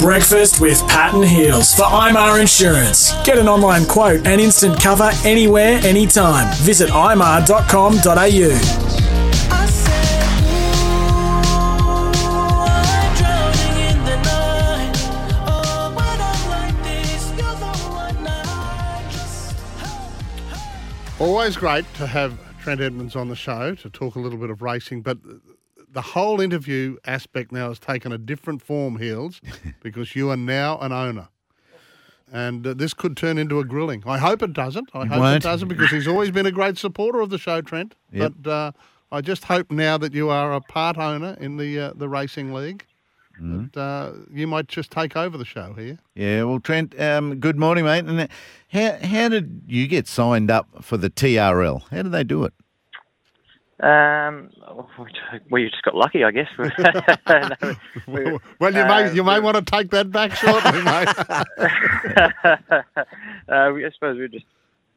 Breakfast with Pat and Heals for IMAR Insurance. Get an online quote and instant cover anywhere, anytime. Visit imar.com.au. Always great to have Trent Edmonds on the show to talk a little bit of racing, but the whole interview aspect now has taken a different form, Heals, because you are now an owner. And uh, this could turn into a grilling. I hope it doesn't. I hope won't. it doesn't because he's always been a great supporter of the show, Trent. Yep. But uh, I just hope now that you are a part owner in the uh, the racing league, Mm. that uh, you might just take over the show here. Yeah, well, Trent, um, good morning, mate. And uh, how how did you get signed up for the TRL? How did they do it? Um, you just got lucky, I guess. No, we- Well, you uh, may you may want to take that back shortly, mate. uh, we, I suppose we we're just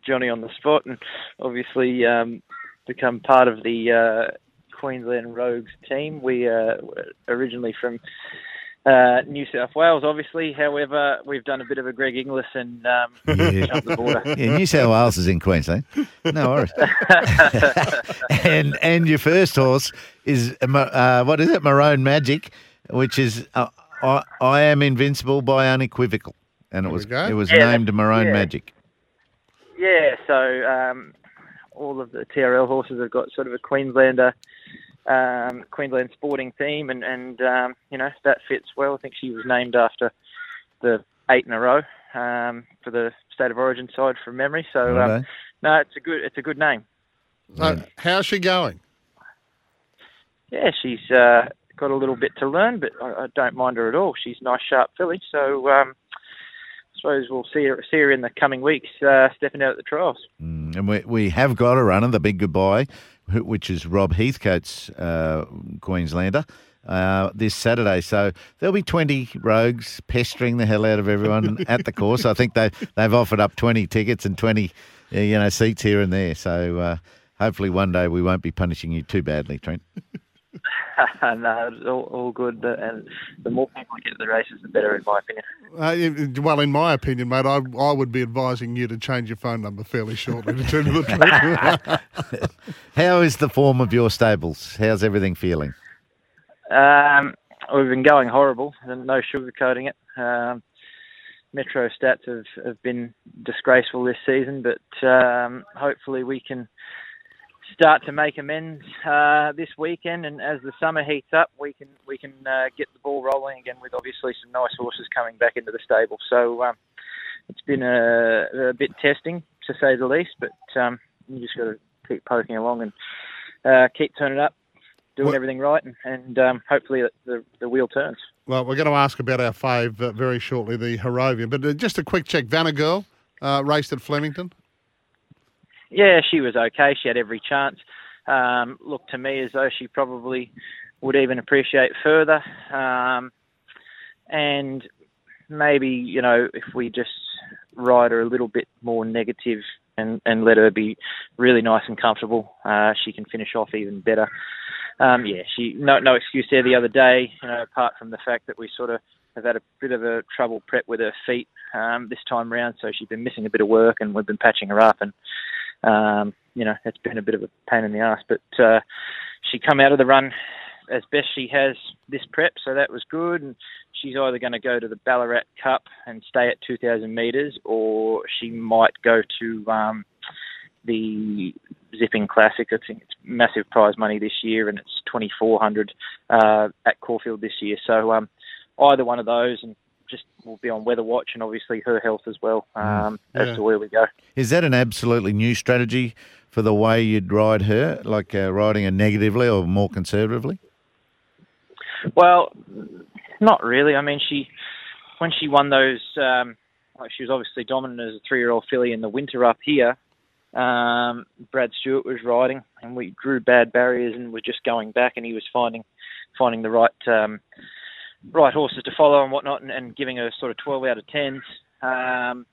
Johnny on the spot, and obviously um, become part of the uh, Queensland Rogues team. We uh, originally from uh, New South Wales, obviously. However, we've done a bit of a Greg Inglis and um, Yeah. jumped the border. Yeah, New South Wales is in Queensland. No worries. and and your first horse is uh, uh, what is it? Maroon Magic, which is uh, I, I am invincible by unequivocal, and it was it was Yeah, named Maroon yeah. Magic. Yeah, so um, all of the TRL horses have got sort of a Queenslander, um, Queensland sporting theme, and and um, you know that fits well. I think she was named after the eight in a row um, for the state of origin side from memory. So um, no, it's a good it's a good name. So, how's she going? Yeah, she's uh, got a little bit to learn, but I, I don't mind her at all. She's a nice, sharp filly. So um, I suppose we'll see her see her in the coming weeks, uh, stepping out at the trials. Mm, and we, we have got a runner, the big goodbye, which is Rob Heathcote's uh, Queenslander, uh, this Saturday. So there'll be 20 rogues pestering the hell out of everyone at the course. I think they, they've offered up 20 tickets and 20 uh, you know, seats here and there. So uh, hopefully one day we won't be punishing you too badly, Trent. no, it's all, all good. And the more people get to the races, the better, in my opinion. Uh, well, in my opinion, mate, I, I would be advising you to change your phone number fairly shortly to tell you the truth. How is the form of your stables? How's everything feeling? Um, we've been going horrible, no sugarcoating it. Um, Metro stats have, have been disgraceful this season, but um, hopefully we can start to make amends uh, this weekend. And as the summer heats up, we can we can uh, get the ball rolling again with obviously some nice horses coming back into the stable. So um, it's been a, a bit testing to say the least, but um, you just got to keep poking along and uh, keep turning up, doing Well- everything right, and, and um, hopefully the, the wheel turns. well, we're going to ask about our fave uh, very shortly, the Harrovian. But uh, just a quick check. Vanna Girl uh, raced at Flemington. Yeah, she was okay. She had every chance. Um, looked to me as though she probably would even appreciate further. Um, and maybe, you know, if we just ride her a little bit more negative and, and let her be really nice and comfortable, uh, she can finish off even better. Um, yeah, she no no excuse there the other day, you know, apart from the fact that we sort of have had a bit of a trouble prep with her feet um, this time round, so she's been missing a bit of work, and we've been patching her up, and um, you know, it's been a bit of a pain in the ass, but uh, she come out of the run as best she has this prep, so that was good. And she's either going to go to the Ballarat Cup and stay at 2,000 metres, or she might go to um, the Zipping Classic. I think it's massive prize money this year, and it's 2,400 uh, at Caulfield this year. So um, either one of those, and just we'll be on weather watch, and obviously her health as well um, Yeah. as to where we go. Is that an absolutely new strategy for the way you'd ride her, like uh, riding her negatively or more conservatively? Well, not really. I mean, she when she won those, um, like she was obviously dominant as a three-year-old filly in the winter up here. Um, Brad Stewart was riding, and we drew bad barriers, and were just going back, and he was finding finding the right um, right horses to follow and whatnot, and, and giving her sort of 12 out of 10s. Um,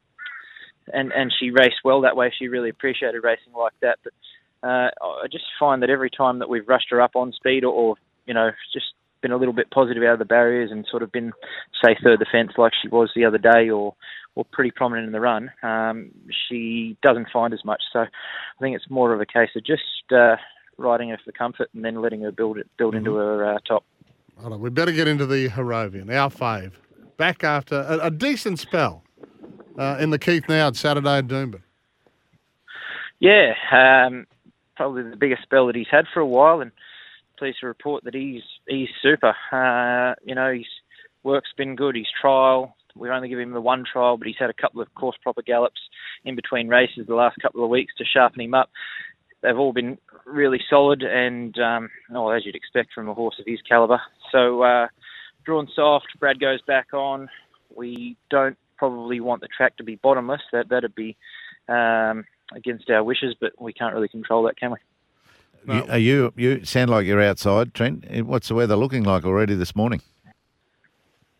and and she raced well that way. She really appreciated racing like that. But uh, I just find that every time that we've rushed her up on speed, or, or you know, just been a little bit positive out of the barriers and sort of been, say, third the fence like she was the other day, or or pretty prominent in the run, um, she doesn't find as much. So I think it's more of a case of just uh, riding her for comfort and then letting her build it build into her uh, top. We better get into the Harrovian, our fave. Back after a, a decent spell uh, in the Keith Noud Saturday at Doomben. Yeah, um, probably the biggest spell that he's had for a while, and pleased to report that he's he's super. Uh, you know, his work's been good. His trial, we only give him the one trial, but he's had a couple of course proper gallops in between races the last couple of weeks to sharpen him up. They've all been really solid, and um, oh, as you'd expect from a horse of his calibre. So uh, drawn soft. Brad goes back on. We don't probably want the track to be bottomless. That that'd be um, against our wishes, but we can't really control that, can we? You, are you? You sound like you're outside, Trent. What's the weather looking like already this morning?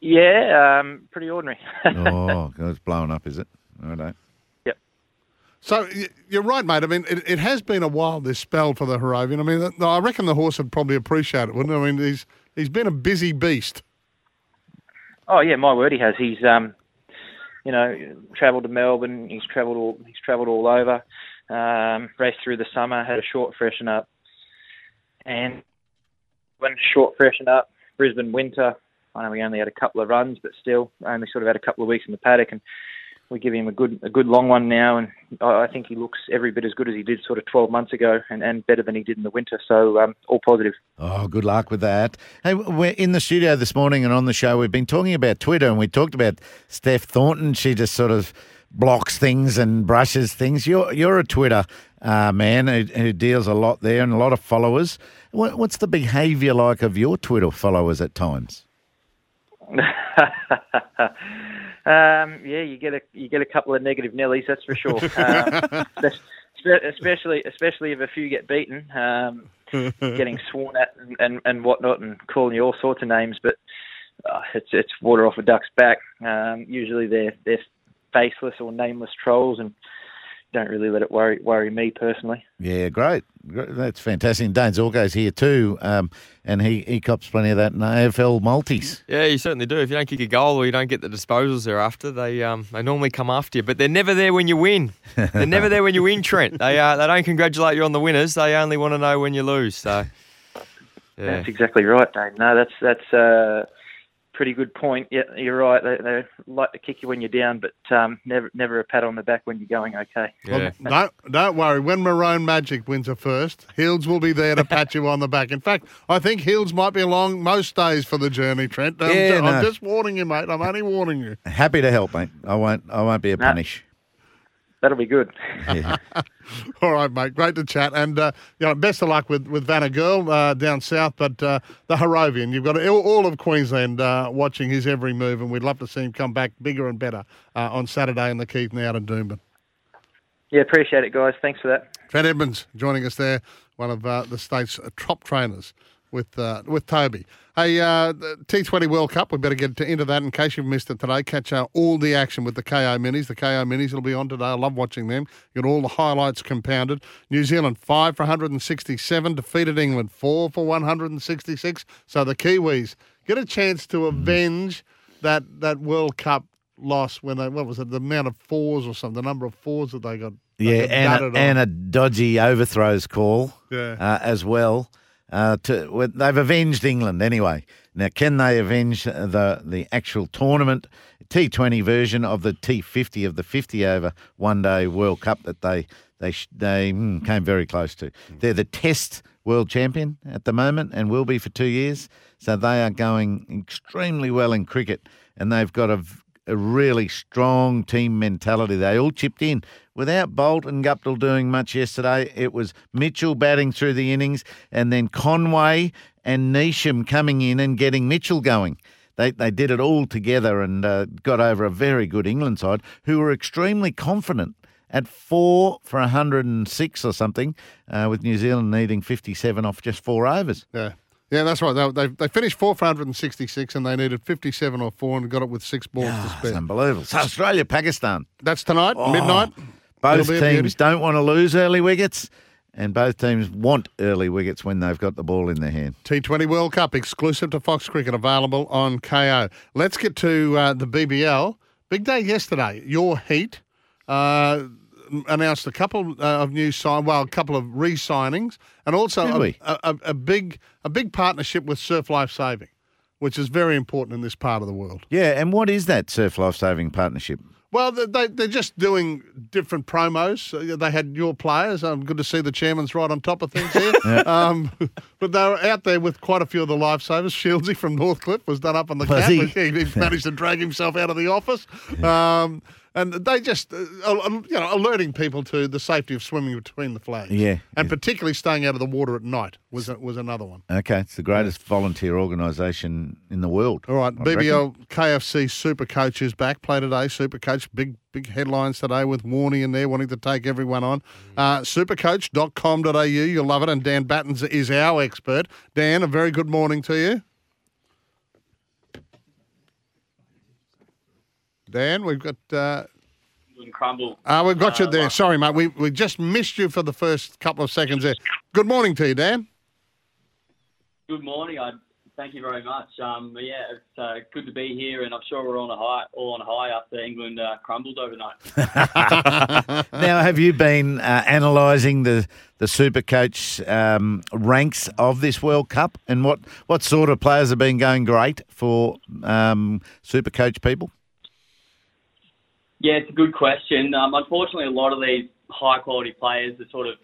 Yeah, um, pretty ordinary. oh, it's blowing up, is it? Righto. yep. So you're right, mate. I mean, it, it has been a while this spell for the Harrovian. I mean, I reckon the horse would probably appreciate it, wouldn't it? I mean, he's he's been a busy beast. Oh yeah, my word, he has. He's um, you know, travelled to Melbourne. He's travelled all he's travelled all over. Um, raced through the summer, had a short freshen up, and when short freshen up, Brisbane winter. I know we only had a couple of runs, but still only sort of had a couple of weeks in the paddock, and we give him a good a good long one now, and I think he looks every bit as good as he did sort of 12 months ago, and, and better than he did in the winter. So um, all positive. Oh, good luck with that. Hey, we're in the studio this morning and on the show. We've been talking about Twitter and we talked about Steph Thornton. She just sort of blocks things and brushes things. You're you're a Twitter uh, man who, who deals a lot there and a lot of followers. What, what's the behaviour like of your Twitter followers at times? um, yeah, you get a you get a couple of negative Nellies, that's for sure. Um, especially especially if a few get beaten, um, getting sworn at and, and, and whatnot, and calling you all sorts of names. But uh, it's it's water off a duck's back. Um, usually they're they're faceless or nameless trolls, and don't really let it worry worry me personally. Yeah, great. That's fantastic. And Dayne Zorko's here too, um, and he, he cops plenty of that in AFL multis. Yeah, you certainly do. If you don't kick a goal or you don't get the disposals they're after, they um, they normally come after you. But they're never there when you win. They're never there when you win, Trent. They uh, they don't congratulate you on the winners. They only want to know when you lose. So, yeah. That's exactly right, Dave. No, that's that's a pretty good point. Yeah, you're right. They, they like to kick you when you're down, but um, never never a pat on the back when you're going okay. yeah. Don't don't worry. When Maroon Magic wins a first, Heals will be there to pat you on the back. In fact, I think Heals might be along most days for the journey. Trent, I'm, Yeah, ju- I'm just warning you, mate. I'm only warning you. Happy to help, mate. I won't I won't be a No. punish. That'll be good. Yeah. All right, mate. Great to chat, and uh, you know, best of luck with with Vanna Girl uh, down south. But uh, the Harrovian, you've got all, all of Queensland uh, watching his every move, and we'd love to see him come back bigger and better uh, on Saturday in the Keith Noud in Doomben. Yeah, appreciate it, guys. Thanks for that. Trent Edmonds joining us there, one of uh, the state's top trainers with uh, with Toby. Hey, uh, the T20 World Cup, we better get into that in case you've missed it today. Catch uh, all the action with the Kayo Minis. The Kayo Minis will be on today. I love watching them. Got all the highlights compounded. New Zealand, 5 for 167, defeated England, 4 for 166. So the Kiwis get a chance to avenge that, that World Cup loss when they, what was it, the amount of fours or something, the number of fours that they got. they Yeah, got and a, and a dodgy overthrows call Yeah. uh, as well. Uh, to, they've avenged England anyway. Now, can they avenge the the actual tournament T20 version of the T50 of the 50 over one day World Cup that they they they mm, came very close to? They're the Test world champion at the moment and will be for two years. So they are going extremely well in cricket, and they've got a a really strong team mentality. They all chipped in. Without Boult and Guptill doing much yesterday, it was Mitchell batting through the innings and then Conway and Neesham coming in and getting Mitchell going. They, they did it all together and uh, got over a very good England side who were extremely confident at four for 106 or something, uh, with New Zealand needing 57 off just four overs. Yeah. Yeah, that's right. They, they, they finished four for 166 and they needed 57 or four and got it with six balls to It's spare. unbelievable. So Australia, Pakistan. That's tonight, midnight. Both It'll be a beauty. teams don't want to lose early wickets, and both teams want early wickets when they've got the ball in their hand. T20 World Cup exclusive to Fox Cricket, available on Kayo. Let's get to uh, the BBL. Big day yesterday. Your Heat uh, announced a couple uh, of new sign, well, a couple of re-signings, and also a, a, a, big a big partnership with Surf Life Saving, which is very important in this part of the world. Yeah, and what is that Surf Life Saving Partnership? Well, they, they, they're just doing different promos. Uh, They had your players. Um, good to see the chairman's right on top of things here. um, but they were out there with quite a few of the lifesavers. Shieldsy from Northcliffe was done up on the Was cap. he? He, he managed to drag himself out of the office. Um, and they just, uh, you know, alerting people to the safety of swimming between the flags. Yeah, And yeah. particularly staying out of the water at night was a, was another one. Okay, it's the greatest volunteer organisation in the world. All right, I reckon. BBL KFC Super Coach is back. Play today, Super Coach. Big big headlines today with Warney in there wanting to take everyone on. Uh, supercoach.com.au. You'll love it. And Dan Battens is our expert. Dan, a very good morning to you. Dan, we've got uh, crumble. uh, we've got you Uh, there. like- Sorry, mate. We we just missed you for the first couple of seconds there. Good morning to you, Dan. Good morning. I thank you very much. Um, yeah, it's uh, good to be here, and I'm sure we're on a high, all on a high after England uh, crumbled overnight. now, have you been uh, analysing the the Supercoach um, ranks of this World Cup, and what what sort of players have been going great for um, Supercoach people? Yeah, it's a good question. Um, unfortunately, a lot of these high quality players are sort of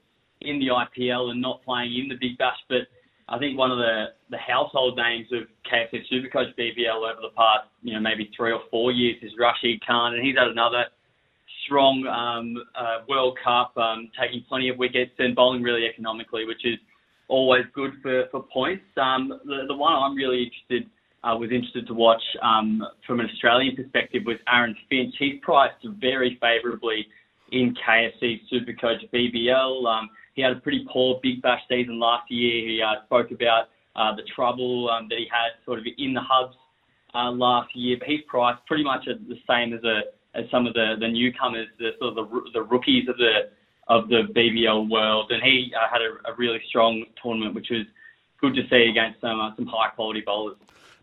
in the IPL and not playing in the Big Bash. But I think one of the, the household names of KFC Supercoach BBL over the past, you know, maybe three or four years is Rashid Khan, and he's had another strong um, uh, World Cup, um, taking plenty of wickets and bowling really economically, which is always good for, for points. Um, the, the one I'm really interested uh, was interested to watch um, from an Australian perspective was Aaron Finch. He's priced very favourably in KFC Supercoach BBL. Um, he had a pretty poor Big Bash season last year. He uh, spoke about uh, the trouble um, that he had sort of in the hubs uh, last year, but he's priced pretty much the same as a as some of the, the newcomers, the sort of the, the rookies of the of the BBL world, and he uh, had a, a really strong tournament, which was good to see against some uh, some high quality bowlers.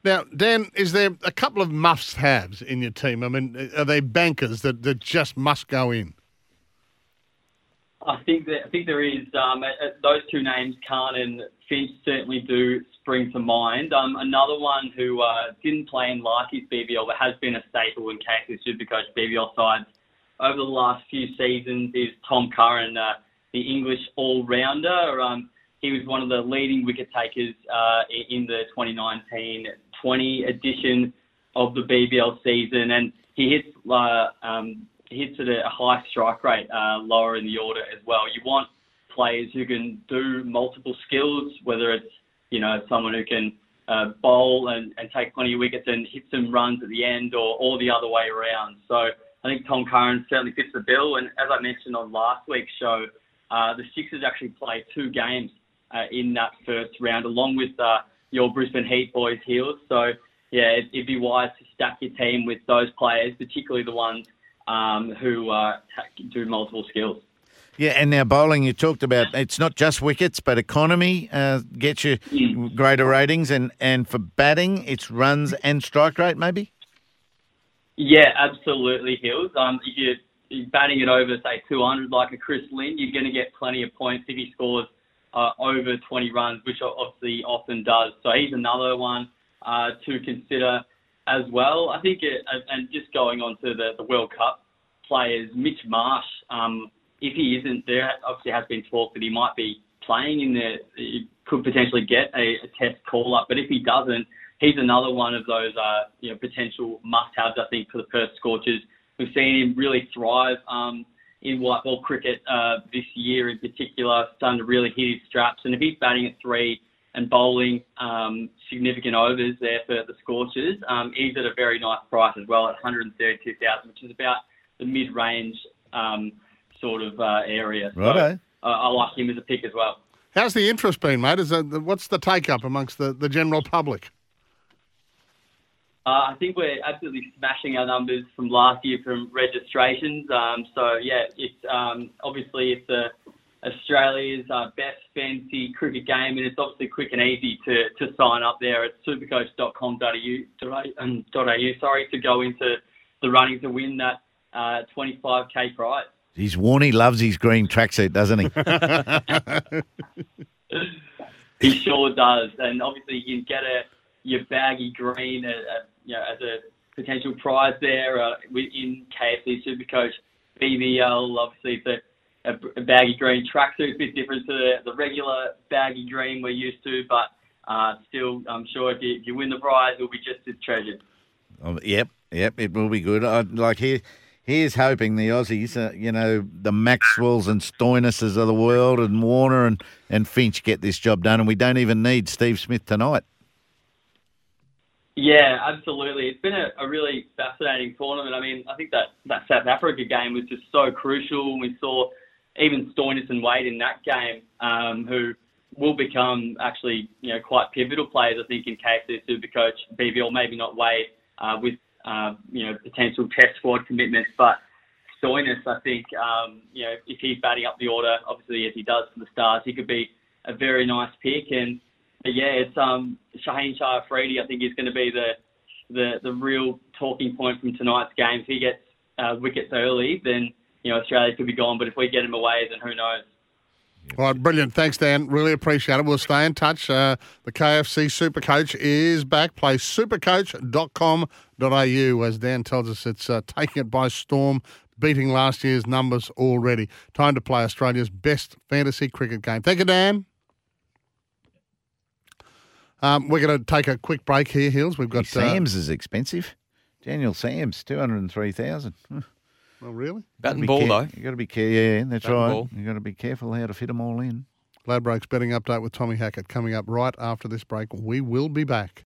Now, Dan, is there a couple of must-haves in your team? I mean, are they bankers that, that just must go in? I think that I think there is um, those two names, Khan and Finch, certainly do spring to mind. Um, another one who uh, didn't play in year's BBL but has been a staple in KFC Supercoach BBL sides over the last few seasons is Tom Curran, uh, the English all-rounder. Um, he was one of the leading wicket takers uh, in the 2019-20 edition of the BBL season, and he hits uh, um, hits at a high strike rate, uh, lower in the order as well. You want players who can do multiple skills, whether it's you know someone who can uh, bowl and, and take plenty of wickets and hit some runs at the end, or, or the other way around. So I think Tom Curran certainly fits the bill. And as I mentioned on last week's show, uh, the Sixers actually play two games uh, in that first round, along with uh, your Brisbane Heat boys Heals. So yeah, it, it'd be wise to stack your team with those players, particularly the ones um, who uh, do multiple skills. Yeah, and now bowling, you talked about it's not just wickets, but economy uh, gets you greater ratings, and, and for batting, it's runs and strike rate, maybe? Yeah, absolutely, Heals. Um, if you're, you're batting it over, say, 200 like a Chris Lynn, you're going to get plenty of points if he scores uh, over 20 runs, which obviously often does. So he's another one uh, to consider as well. I think, it, and just going on to the, the World Cup players, Mitch Marsh, um, if he isn't, there obviously has been talk that he might be playing in the, he could potentially get a, a test call up, but if he doesn't, he's another one of those uh, you know potential must-haves. I think for the Perth Scorchers, we've seen him really thrive um, in white ball cricket uh, this year in particular, starting to really hit his straps. And if he's batting at three and bowling um, significant overs there for the Scorchers, um, he's at a very nice price as well at 132,000, which is about the mid-range um, sort of uh, area. So, Righto. uh, I like him as a pick as well. How's the interest been, mate? Is that, what's the take-up amongst the, the general public? Uh, I think we're absolutely smashing our numbers from last year from registrations. Um, so yeah, it's um, obviously it's the Australia's uh, best fancy cricket game, and it's obviously quick and easy to, to sign up there at supercoach.com.au, um, .au, sorry, to go into the running to win that uh, 25k prize. He's worn. He loves his green tracksuit, doesn't he? He sure does, and obviously you can get a your baggy green, uh, you know, as a potential prize there uh, in KFC Supercoach BBL. Obviously, it's a, a, baggy green tracksuit, a bit different to the, the regular baggy green we're used to, but uh, still, I'm sure if you, if you win the prize, it'll be just as treasured. Oh, yep, yep, it will be good. I'd like here. Here's hoping the Aussies, uh, you know, the Maxwells and Stoinuses of the world, and Warner and, and Finch get this job done, and we don't even need Steve Smith tonight. Yeah, absolutely. It's been a, a really fascinating tournament. I mean, I think that, that South Africa game was just so crucial. We saw even Stoinis and Wade in that game, um, who will become actually, you know, quite pivotal players, I think, in KFC Supercoach BBL, maybe not Wade, uh, with, uh, you know, potential test squad commitments, but Stoinis, I think, um, you know, if he's batting up the order, obviously as he does for the Stars, he could be a very nice pick. And but yeah, it's um, Shaheen Shah Afridi. I think is going to be the the the real talking point from tonight's game. If he gets uh, wickets early, then you know Australia could be gone. But if we get him away, then who knows? All right, brilliant. Thanks, Dan. Really appreciate it. We'll stay in touch. Uh, the KFC Super Coach is back. Play supercoach.com.au. As Dan tells us, it's uh, taking it by storm, beating last year's numbers already. Time to play Australia's best fantasy cricket game. Thank you, Dan. Um, we're going to take a quick break here, Heals. We've got. Uh, Sam's is expensive. Daniel Sams, 203000 oh, really? Bat and ball, though. you got to be careful. Yeah, that's Bat right. ball. you got to be careful how to fit them all in. Ladbrokes betting update with Tommy Hackett coming up right after this break. We will be back.